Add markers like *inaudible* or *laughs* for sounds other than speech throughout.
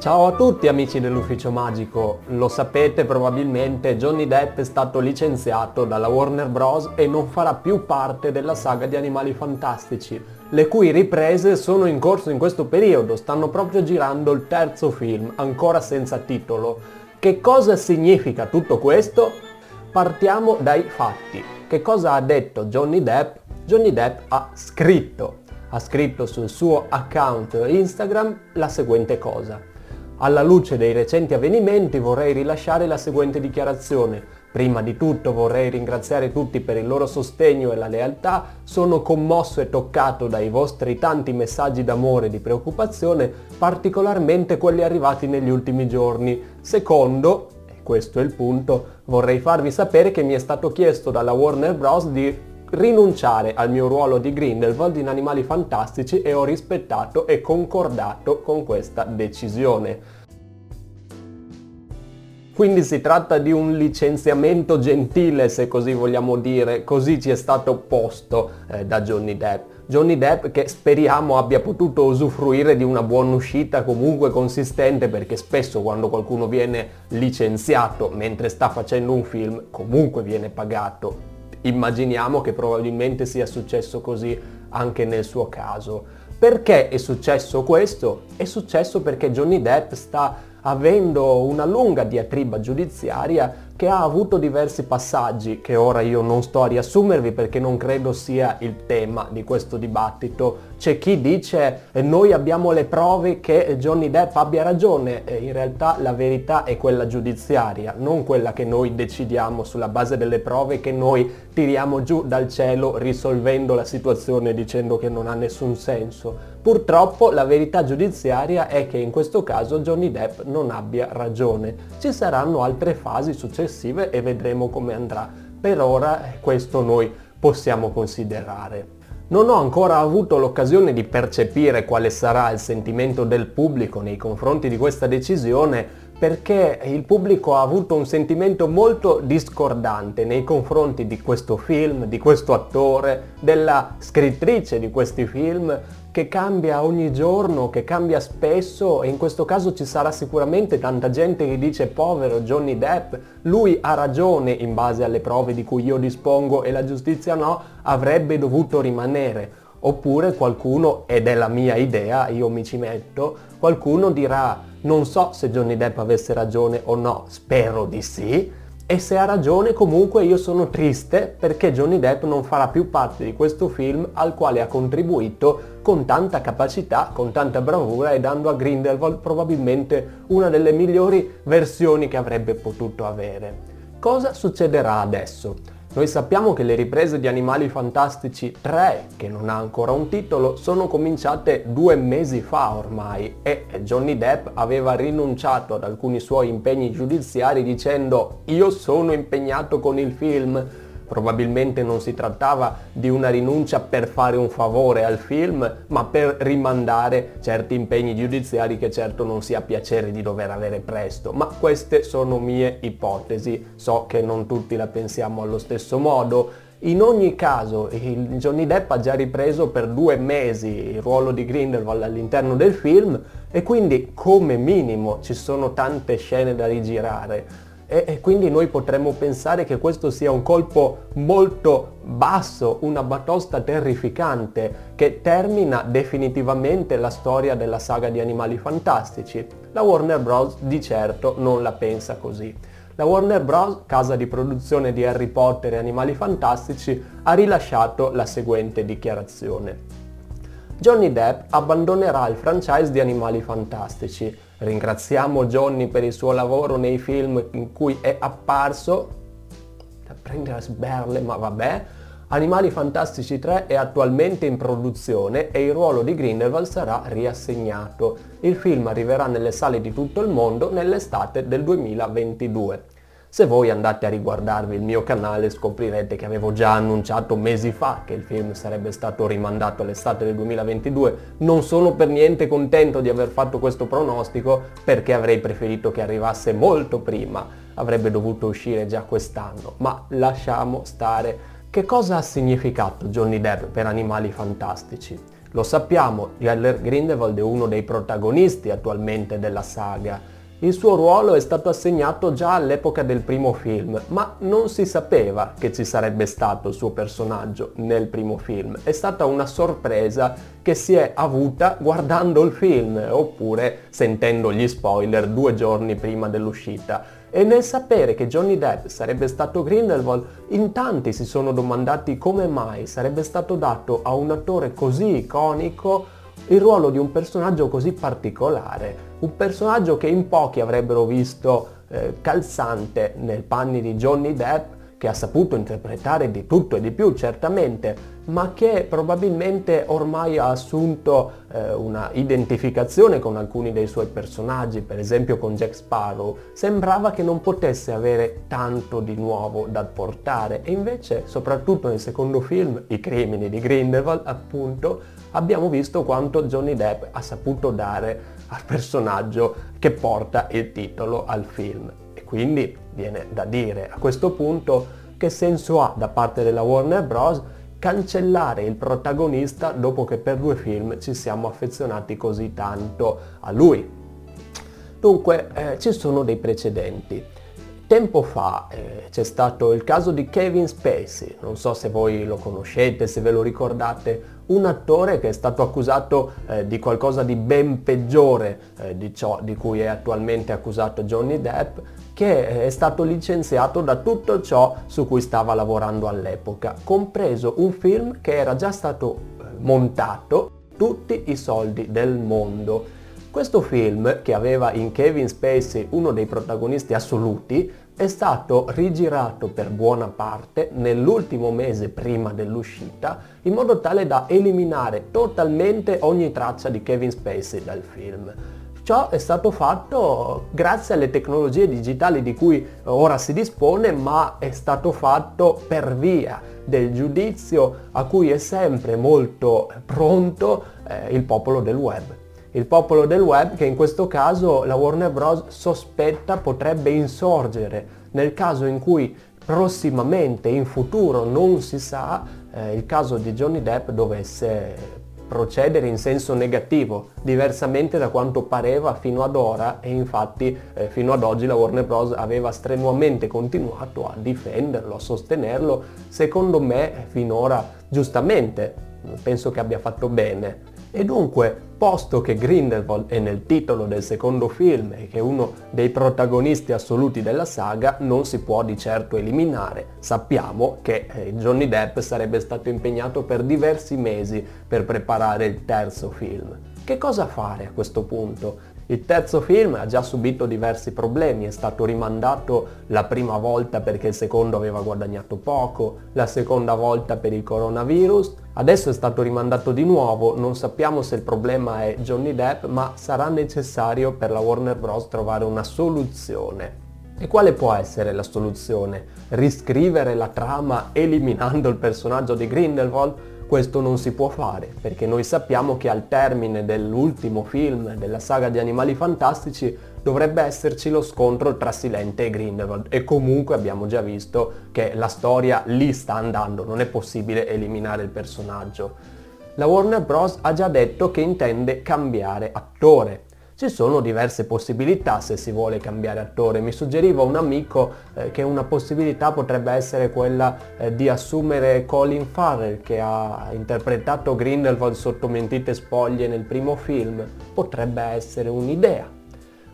Ciao a tutti amici dell'Ufficio Magico, lo sapete probabilmente Johnny Depp è stato licenziato dalla Warner Bros. e non farà più parte della saga di Animali Fantastici, le cui riprese sono in corso in questo periodo, stanno proprio girando il terzo film, ancora senza titolo. Che cosa significa tutto questo? Partiamo dai fatti. Che cosa ha detto Johnny Depp? Johnny Depp ha scritto, ha scritto sul suo account Instagram la seguente cosa. Alla luce dei recenti avvenimenti vorrei rilasciare la seguente dichiarazione. Prima di tutto vorrei ringraziare tutti per il loro sostegno e la lealtà, sono commosso e toccato dai vostri tanti messaggi d'amore e di preoccupazione, particolarmente quelli arrivati negli ultimi giorni. Secondo, e questo è il punto, vorrei farvi sapere che mi è stato chiesto dalla Warner Bros. di rinunciare al mio ruolo di Grindelwald in Animali Fantastici e ho rispettato e concordato con questa decisione. Quindi si tratta di un licenziamento gentile, se così vogliamo dire, così ci è stato opposto eh, da Johnny Depp. Johnny Depp che speriamo abbia potuto usufruire di una buona uscita comunque consistente perché spesso quando qualcuno viene licenziato mentre sta facendo un film comunque viene pagato immaginiamo che probabilmente sia successo così anche nel suo caso. Perché è successo questo? È successo perché Johnny Depp sta avendo una lunga diatriba giudiziaria che ha avuto diversi passaggi che ora io non sto a riassumervi perché non credo sia il tema di questo dibattito. C'è chi dice eh, noi abbiamo le prove che Johnny Depp abbia ragione, e in realtà la verità è quella giudiziaria, non quella che noi decidiamo sulla base delle prove che noi tiriamo giù dal cielo risolvendo la situazione dicendo che non ha nessun senso. Purtroppo la verità giudiziaria è che in questo caso Johnny Depp non abbia ragione. Ci saranno altre fasi successive e vedremo come andrà. Per ora questo noi possiamo considerare. Non ho ancora avuto l'occasione di percepire quale sarà il sentimento del pubblico nei confronti di questa decisione perché il pubblico ha avuto un sentimento molto discordante nei confronti di questo film, di questo attore, della scrittrice di questi film, che cambia ogni giorno, che cambia spesso e in questo caso ci sarà sicuramente tanta gente che dice povero Johnny Depp, lui ha ragione in base alle prove di cui io dispongo e la giustizia no, avrebbe dovuto rimanere. Oppure qualcuno, ed è la mia idea, io mi ci metto, qualcuno dirà non so se Johnny Depp avesse ragione o no, spero di sì, e se ha ragione comunque io sono triste perché Johnny Depp non farà più parte di questo film al quale ha contribuito con tanta capacità, con tanta bravura e dando a Grindelwald probabilmente una delle migliori versioni che avrebbe potuto avere. Cosa succederà adesso? Noi sappiamo che le riprese di Animali Fantastici 3, che non ha ancora un titolo, sono cominciate due mesi fa ormai e Johnny Depp aveva rinunciato ad alcuni suoi impegni giudiziari dicendo io sono impegnato con il film Probabilmente non si trattava di una rinuncia per fare un favore al film, ma per rimandare certi impegni giudiziari che certo non sia piacere di dover avere presto. Ma queste sono mie ipotesi, so che non tutti la pensiamo allo stesso modo. In ogni caso, Johnny Depp ha già ripreso per due mesi il ruolo di Grindelwald all'interno del film e quindi come minimo ci sono tante scene da rigirare e, e quindi noi potremmo pensare che questo sia un colpo molto basso, una batosta terrificante che termina definitivamente la storia della saga di Animali Fantastici. La Warner Bros. di certo non la pensa così. La Warner Bros., casa di produzione di Harry Potter e Animali Fantastici, ha rilasciato la seguente dichiarazione. Johnny Depp abbandonerà il franchise di Animali Fantastici. Ringraziamo Johnny per il suo lavoro nei film in cui è apparso. Da prendere sberle, ma vabbè. Animali Fantastici 3 è attualmente in produzione e il ruolo di Grindelwald sarà riassegnato. Il film arriverà nelle sale di tutto il mondo nell'estate del 2022. Se voi andate a riguardarvi il mio canale scoprirete che avevo già annunciato mesi fa che il film sarebbe stato rimandato all'estate del 2022. Non sono per niente contento di aver fatto questo pronostico perché avrei preferito che arrivasse molto prima. Avrebbe dovuto uscire già quest'anno, ma lasciamo stare. Che cosa ha significato Johnny Depp per Animali Fantastici? Lo sappiamo, Geller Grindelwald è uno dei protagonisti attualmente della saga il suo ruolo è stato assegnato già all'epoca del primo film, ma non si sapeva che ci sarebbe stato il suo personaggio nel primo film. È stata una sorpresa che si è avuta guardando il film oppure sentendo gli spoiler due giorni prima dell'uscita. E nel sapere che Johnny Depp sarebbe stato Grindelwald, in tanti si sono domandati come mai sarebbe stato dato a un attore così iconico il ruolo di un personaggio così particolare, un personaggio che in pochi avrebbero visto eh, calzante nel panni di Johnny Depp, che ha saputo interpretare di tutto e di più certamente, ma che probabilmente ormai ha assunto eh, una identificazione con alcuni dei suoi personaggi, per esempio con Jack Sparrow, sembrava che non potesse avere tanto di nuovo da portare. E invece, soprattutto nel secondo film, I crimini di Grindelwald, appunto, abbiamo visto quanto Johnny Depp ha saputo dare al personaggio che porta il titolo al film. E quindi viene da dire a questo punto che senso ha da parte della Warner Bros. cancellare il protagonista dopo che per due film ci siamo affezionati così tanto a lui. Dunque eh, ci sono dei precedenti. Tempo fa eh, c'è stato il caso di Kevin Spacey, non so se voi lo conoscete, se ve lo ricordate, un attore che è stato accusato eh, di qualcosa di ben peggiore eh, di ciò di cui è attualmente accusato Johnny Depp, che eh, è stato licenziato da tutto ciò su cui stava lavorando all'epoca, compreso un film che era già stato eh, montato tutti i soldi del mondo. Questo film, che aveva in Kevin Spacey uno dei protagonisti assoluti, è stato rigirato per buona parte nell'ultimo mese prima dell'uscita in modo tale da eliminare totalmente ogni traccia di Kevin Spacey dal film. Ciò è stato fatto grazie alle tecnologie digitali di cui ora si dispone, ma è stato fatto per via del giudizio a cui è sempre molto pronto eh, il popolo del web il popolo del web che in questo caso la Warner Bros. sospetta potrebbe insorgere nel caso in cui prossimamente, in futuro, non si sa, eh, il caso di Johnny Depp dovesse procedere in senso negativo, diversamente da quanto pareva fino ad ora e infatti eh, fino ad oggi la Warner Bros. aveva strenuamente continuato a difenderlo, a sostenerlo, secondo me finora giustamente, penso che abbia fatto bene e dunque, posto che Grindelwald è nel titolo del secondo film e che è uno dei protagonisti assoluti della saga, non si può di certo eliminare. Sappiamo che eh, Johnny Depp sarebbe stato impegnato per diversi mesi per preparare il terzo film. Che cosa fare a questo punto? Il terzo film ha già subito diversi problemi, è stato rimandato la prima volta perché il secondo aveva guadagnato poco, la seconda volta per il coronavirus, adesso è stato rimandato di nuovo, non sappiamo se il problema è Johnny Depp, ma sarà necessario per la Warner Bros. trovare una soluzione. E quale può essere la soluzione? Riscrivere la trama eliminando il personaggio di Grindelwald? Questo non si può fare perché noi sappiamo che al termine dell'ultimo film della saga di Animali Fantastici dovrebbe esserci lo scontro tra Silente e Grindelwald e comunque abbiamo già visto che la storia lì sta andando, non è possibile eliminare il personaggio. La Warner Bros. ha già detto che intende cambiare attore ci sono diverse possibilità se si vuole cambiare attore. Mi suggeriva un amico eh, che una possibilità potrebbe essere quella eh, di assumere Colin Farrell che ha interpretato Grindelwald sotto mentite spoglie nel primo film. Potrebbe essere un'idea.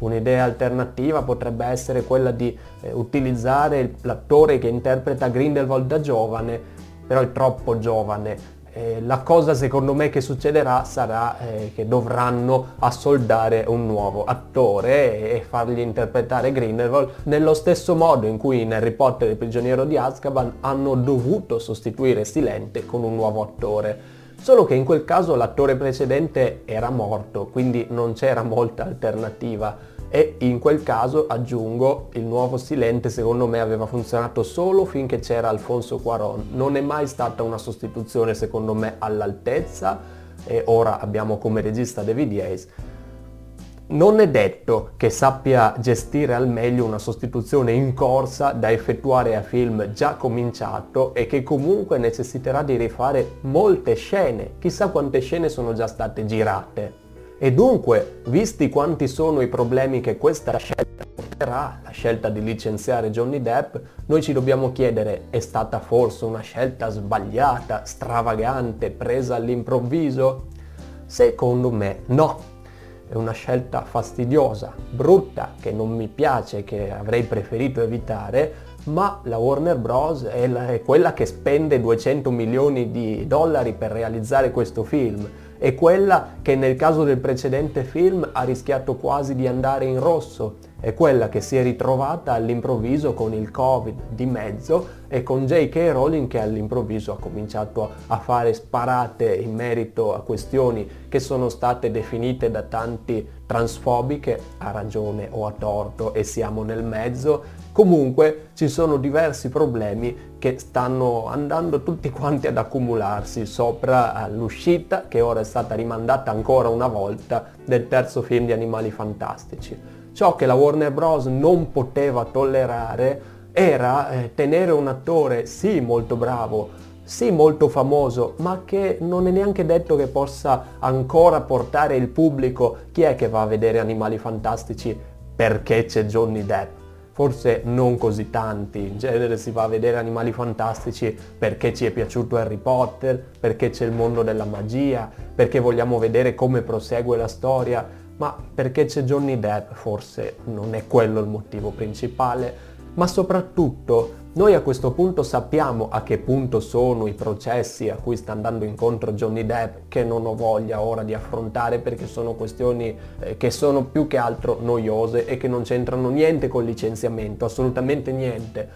Un'idea alternativa potrebbe essere quella di eh, utilizzare l'attore che interpreta Grindelwald da giovane, però è troppo giovane eh, la cosa secondo me che succederà sarà eh, che dovranno assoldare un nuovo attore e fargli interpretare Grindelwald nello stesso modo in cui in Harry Potter il prigioniero di Azkaban hanno dovuto sostituire Silente con un nuovo attore. Solo che in quel caso l'attore precedente era morto, quindi non c'era molta alternativa e in quel caso aggiungo il nuovo Silente secondo me aveva funzionato solo finché c'era Alfonso Cuaron. Non è mai stata una sostituzione secondo me all'altezza e ora abbiamo come regista David Yates. Non è detto che sappia gestire al meglio una sostituzione in corsa da effettuare a film già cominciato e che comunque necessiterà di rifare molte scene, chissà quante scene sono già state girate. E dunque, visti quanti sono i problemi che questa scelta porterà, la scelta di licenziare Johnny Depp, noi ci dobbiamo chiedere, è stata forse una scelta sbagliata, stravagante, presa all'improvviso? Secondo me no è una scelta fastidiosa, brutta, che non mi piace, che avrei preferito evitare, ma la Warner Bros. È, la, è quella che spende 200 milioni di dollari per realizzare questo film è quella che nel caso del precedente film ha rischiato quasi di andare in rosso, è quella che si è ritrovata all'improvviso con il Covid di mezzo e con J.K. Rowling che all'improvviso ha cominciato a fare sparate in merito a questioni che sono state definite da tanti transfobiche, a ragione o a torto e siamo nel mezzo. Comunque ci sono diversi problemi che stanno andando tutti quanti ad accumularsi sopra l'uscita che ora è stata rimandata ancora una volta del terzo film di Animali Fantastici. Ciò che la Warner Bros. non poteva tollerare era eh, tenere un attore sì molto bravo, sì molto famoso, ma che non è neanche detto che possa ancora portare il pubblico. Chi è che va a vedere Animali Fantastici? Perché c'è Johnny Depp? Forse non così tanti, in genere si va a vedere animali fantastici perché ci è piaciuto Harry Potter, perché c'è il mondo della magia, perché vogliamo vedere come prosegue la storia, ma perché c'è Johnny Depp forse non è quello il motivo principale, ma soprattutto noi a questo punto sappiamo a che punto sono i processi a cui sta andando incontro Johnny Depp, che non ho voglia ora di affrontare perché sono questioni eh, che sono più che altro noiose e che non c'entrano niente col licenziamento, assolutamente niente.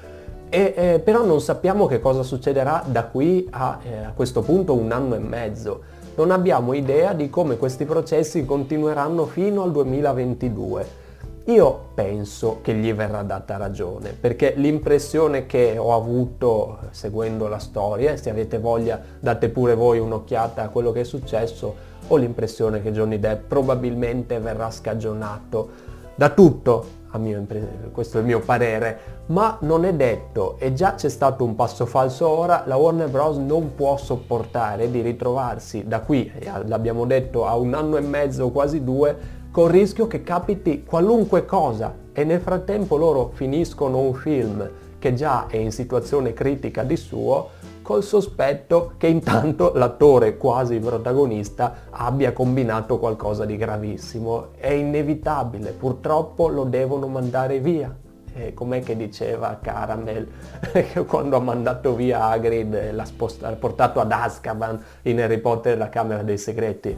E, eh, però non sappiamo che cosa succederà da qui a, eh, a questo punto un anno e mezzo. Non abbiamo idea di come questi processi continueranno fino al 2022 io penso che gli verrà data ragione, perché l'impressione che ho avuto seguendo la storia, e se avete voglia date pure voi un'occhiata a quello che è successo, ho l'impressione che Johnny Depp probabilmente verrà scagionato. Da tutto, mio, questo è il mio parere, ma non è detto e già c'è stato un passo falso ora, la Warner Bros. non può sopportare di ritrovarsi da qui, l'abbiamo detto, a un anno e mezzo, quasi due, col rischio che capiti qualunque cosa e nel frattempo loro finiscono un film che già è in situazione critica di suo col sospetto che intanto l'attore quasi protagonista abbia combinato qualcosa di gravissimo. È inevitabile, purtroppo lo devono mandare via. E com'è che diceva Caramel *laughs* quando ha mandato via Hagrid l'ha, sposta- portato ad Azkaban in Harry Potter la Camera dei Segreti?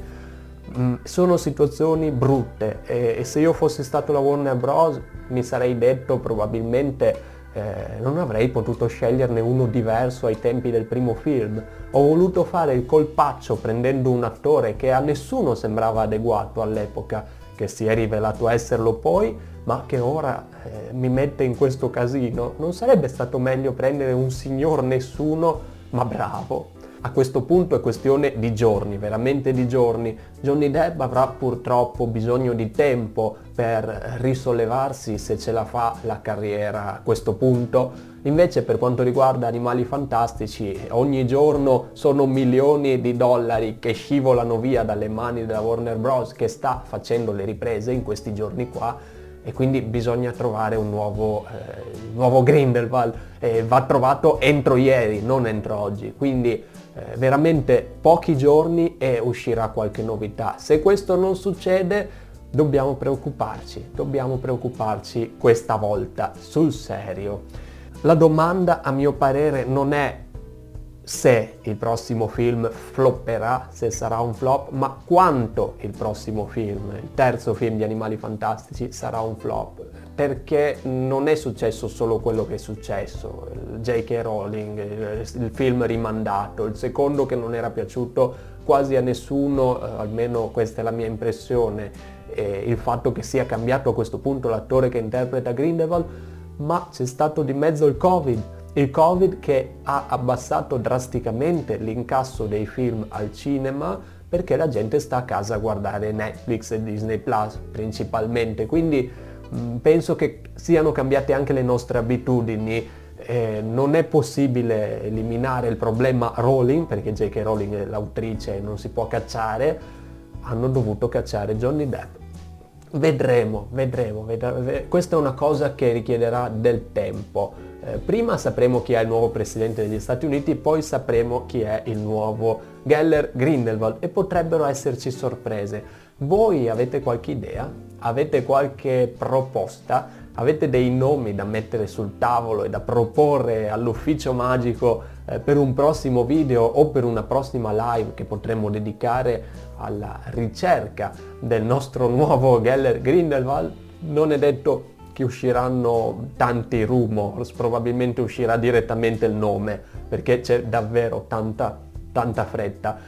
Mm, sono situazioni brutte e, se io fossi stato la Warner Bros mi sarei detto probabilmente eh, non avrei potuto sceglierne uno diverso ai tempi del primo film. Ho voluto fare il colpaccio prendendo un attore che a nessuno sembrava adeguato all'epoca, che si è rivelato esserlo poi, ma che ora eh, mi mette in questo casino. Non sarebbe stato meglio prendere un signor nessuno, ma bravo? A questo punto è questione di giorni, veramente di giorni. Johnny Depp avrà purtroppo bisogno di tempo per risollevarsi se ce la fa la carriera a questo punto. Invece per quanto riguarda Animali Fantastici, ogni giorno sono milioni di dollari che scivolano via dalle mani della Warner Bros. che sta facendo le riprese in questi giorni qua e quindi bisogna trovare un nuovo, eh, nuovo Grindelwald. Eh, va trovato entro ieri, non entro oggi. Quindi eh, veramente pochi giorni e uscirà qualche novità. Se questo non succede dobbiamo preoccuparci, dobbiamo preoccuparci questa volta sul serio. La domanda a mio parere non è se il prossimo film flopperà, se sarà un flop, ma quanto il prossimo film, il terzo film di Animali Fantastici, sarà un flop. Perché non è successo solo quello che è successo, J.K. Rowling, il film rimandato, il secondo che non era piaciuto quasi a nessuno, eh, almeno questa è la mia impressione, il fatto che sia cambiato a questo punto l'attore che interpreta Grindelwald, ma c'è stato di mezzo il Covid il Covid che ha abbassato drasticamente l'incasso dei film al cinema perché la gente sta a casa a guardare Netflix e Disney Plus principalmente, quindi mm, penso che siano cambiate anche le nostre abitudini. Eh, non è possibile eliminare il problema Rowling, perché J.K. Rowling è l'autrice e non si può cacciare, hanno dovuto cacciare Johnny Depp. Vedremo, vedremo, vedremo, questa è una cosa che richiederà del tempo. Eh, prima sapremo chi è il nuovo presidente degli Stati Uniti, poi sapremo chi è il nuovo Geller Grindelwald e potrebbero esserci sorprese. Voi avete qualche idea? Avete qualche proposta? Avete dei nomi da mettere sul tavolo e da proporre all'ufficio magico eh, per un prossimo video o per una prossima live che potremmo dedicare alla ricerca del nostro nuovo Geller Grindelwald, non è detto che usciranno tanti rumors, probabilmente uscirà direttamente il nome, perché c'è davvero tanta, tanta fretta.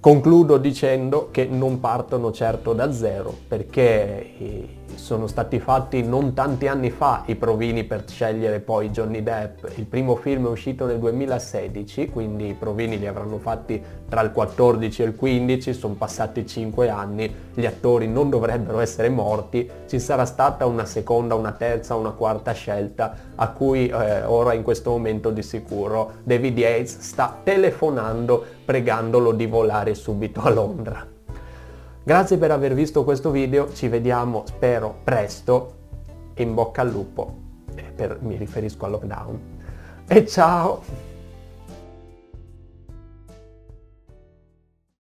Concludo dicendo che non partono certo da zero, perché sono stati fatti non tanti anni fa i provini per scegliere poi Johnny Depp. Il primo film è uscito nel 2016, quindi i provini li avranno fatti tra il 14 e il 15, sono passati 5 anni, gli attori non dovrebbero essere morti, ci sarà stata una seconda, una terza, una quarta scelta a cui eh, ora in questo momento di sicuro David Yates sta telefonando pregandolo di volare subito a Londra. Grazie per aver visto questo video, ci vediamo spero presto, in bocca al lupo, per, mi riferisco al lockdown. E ciao!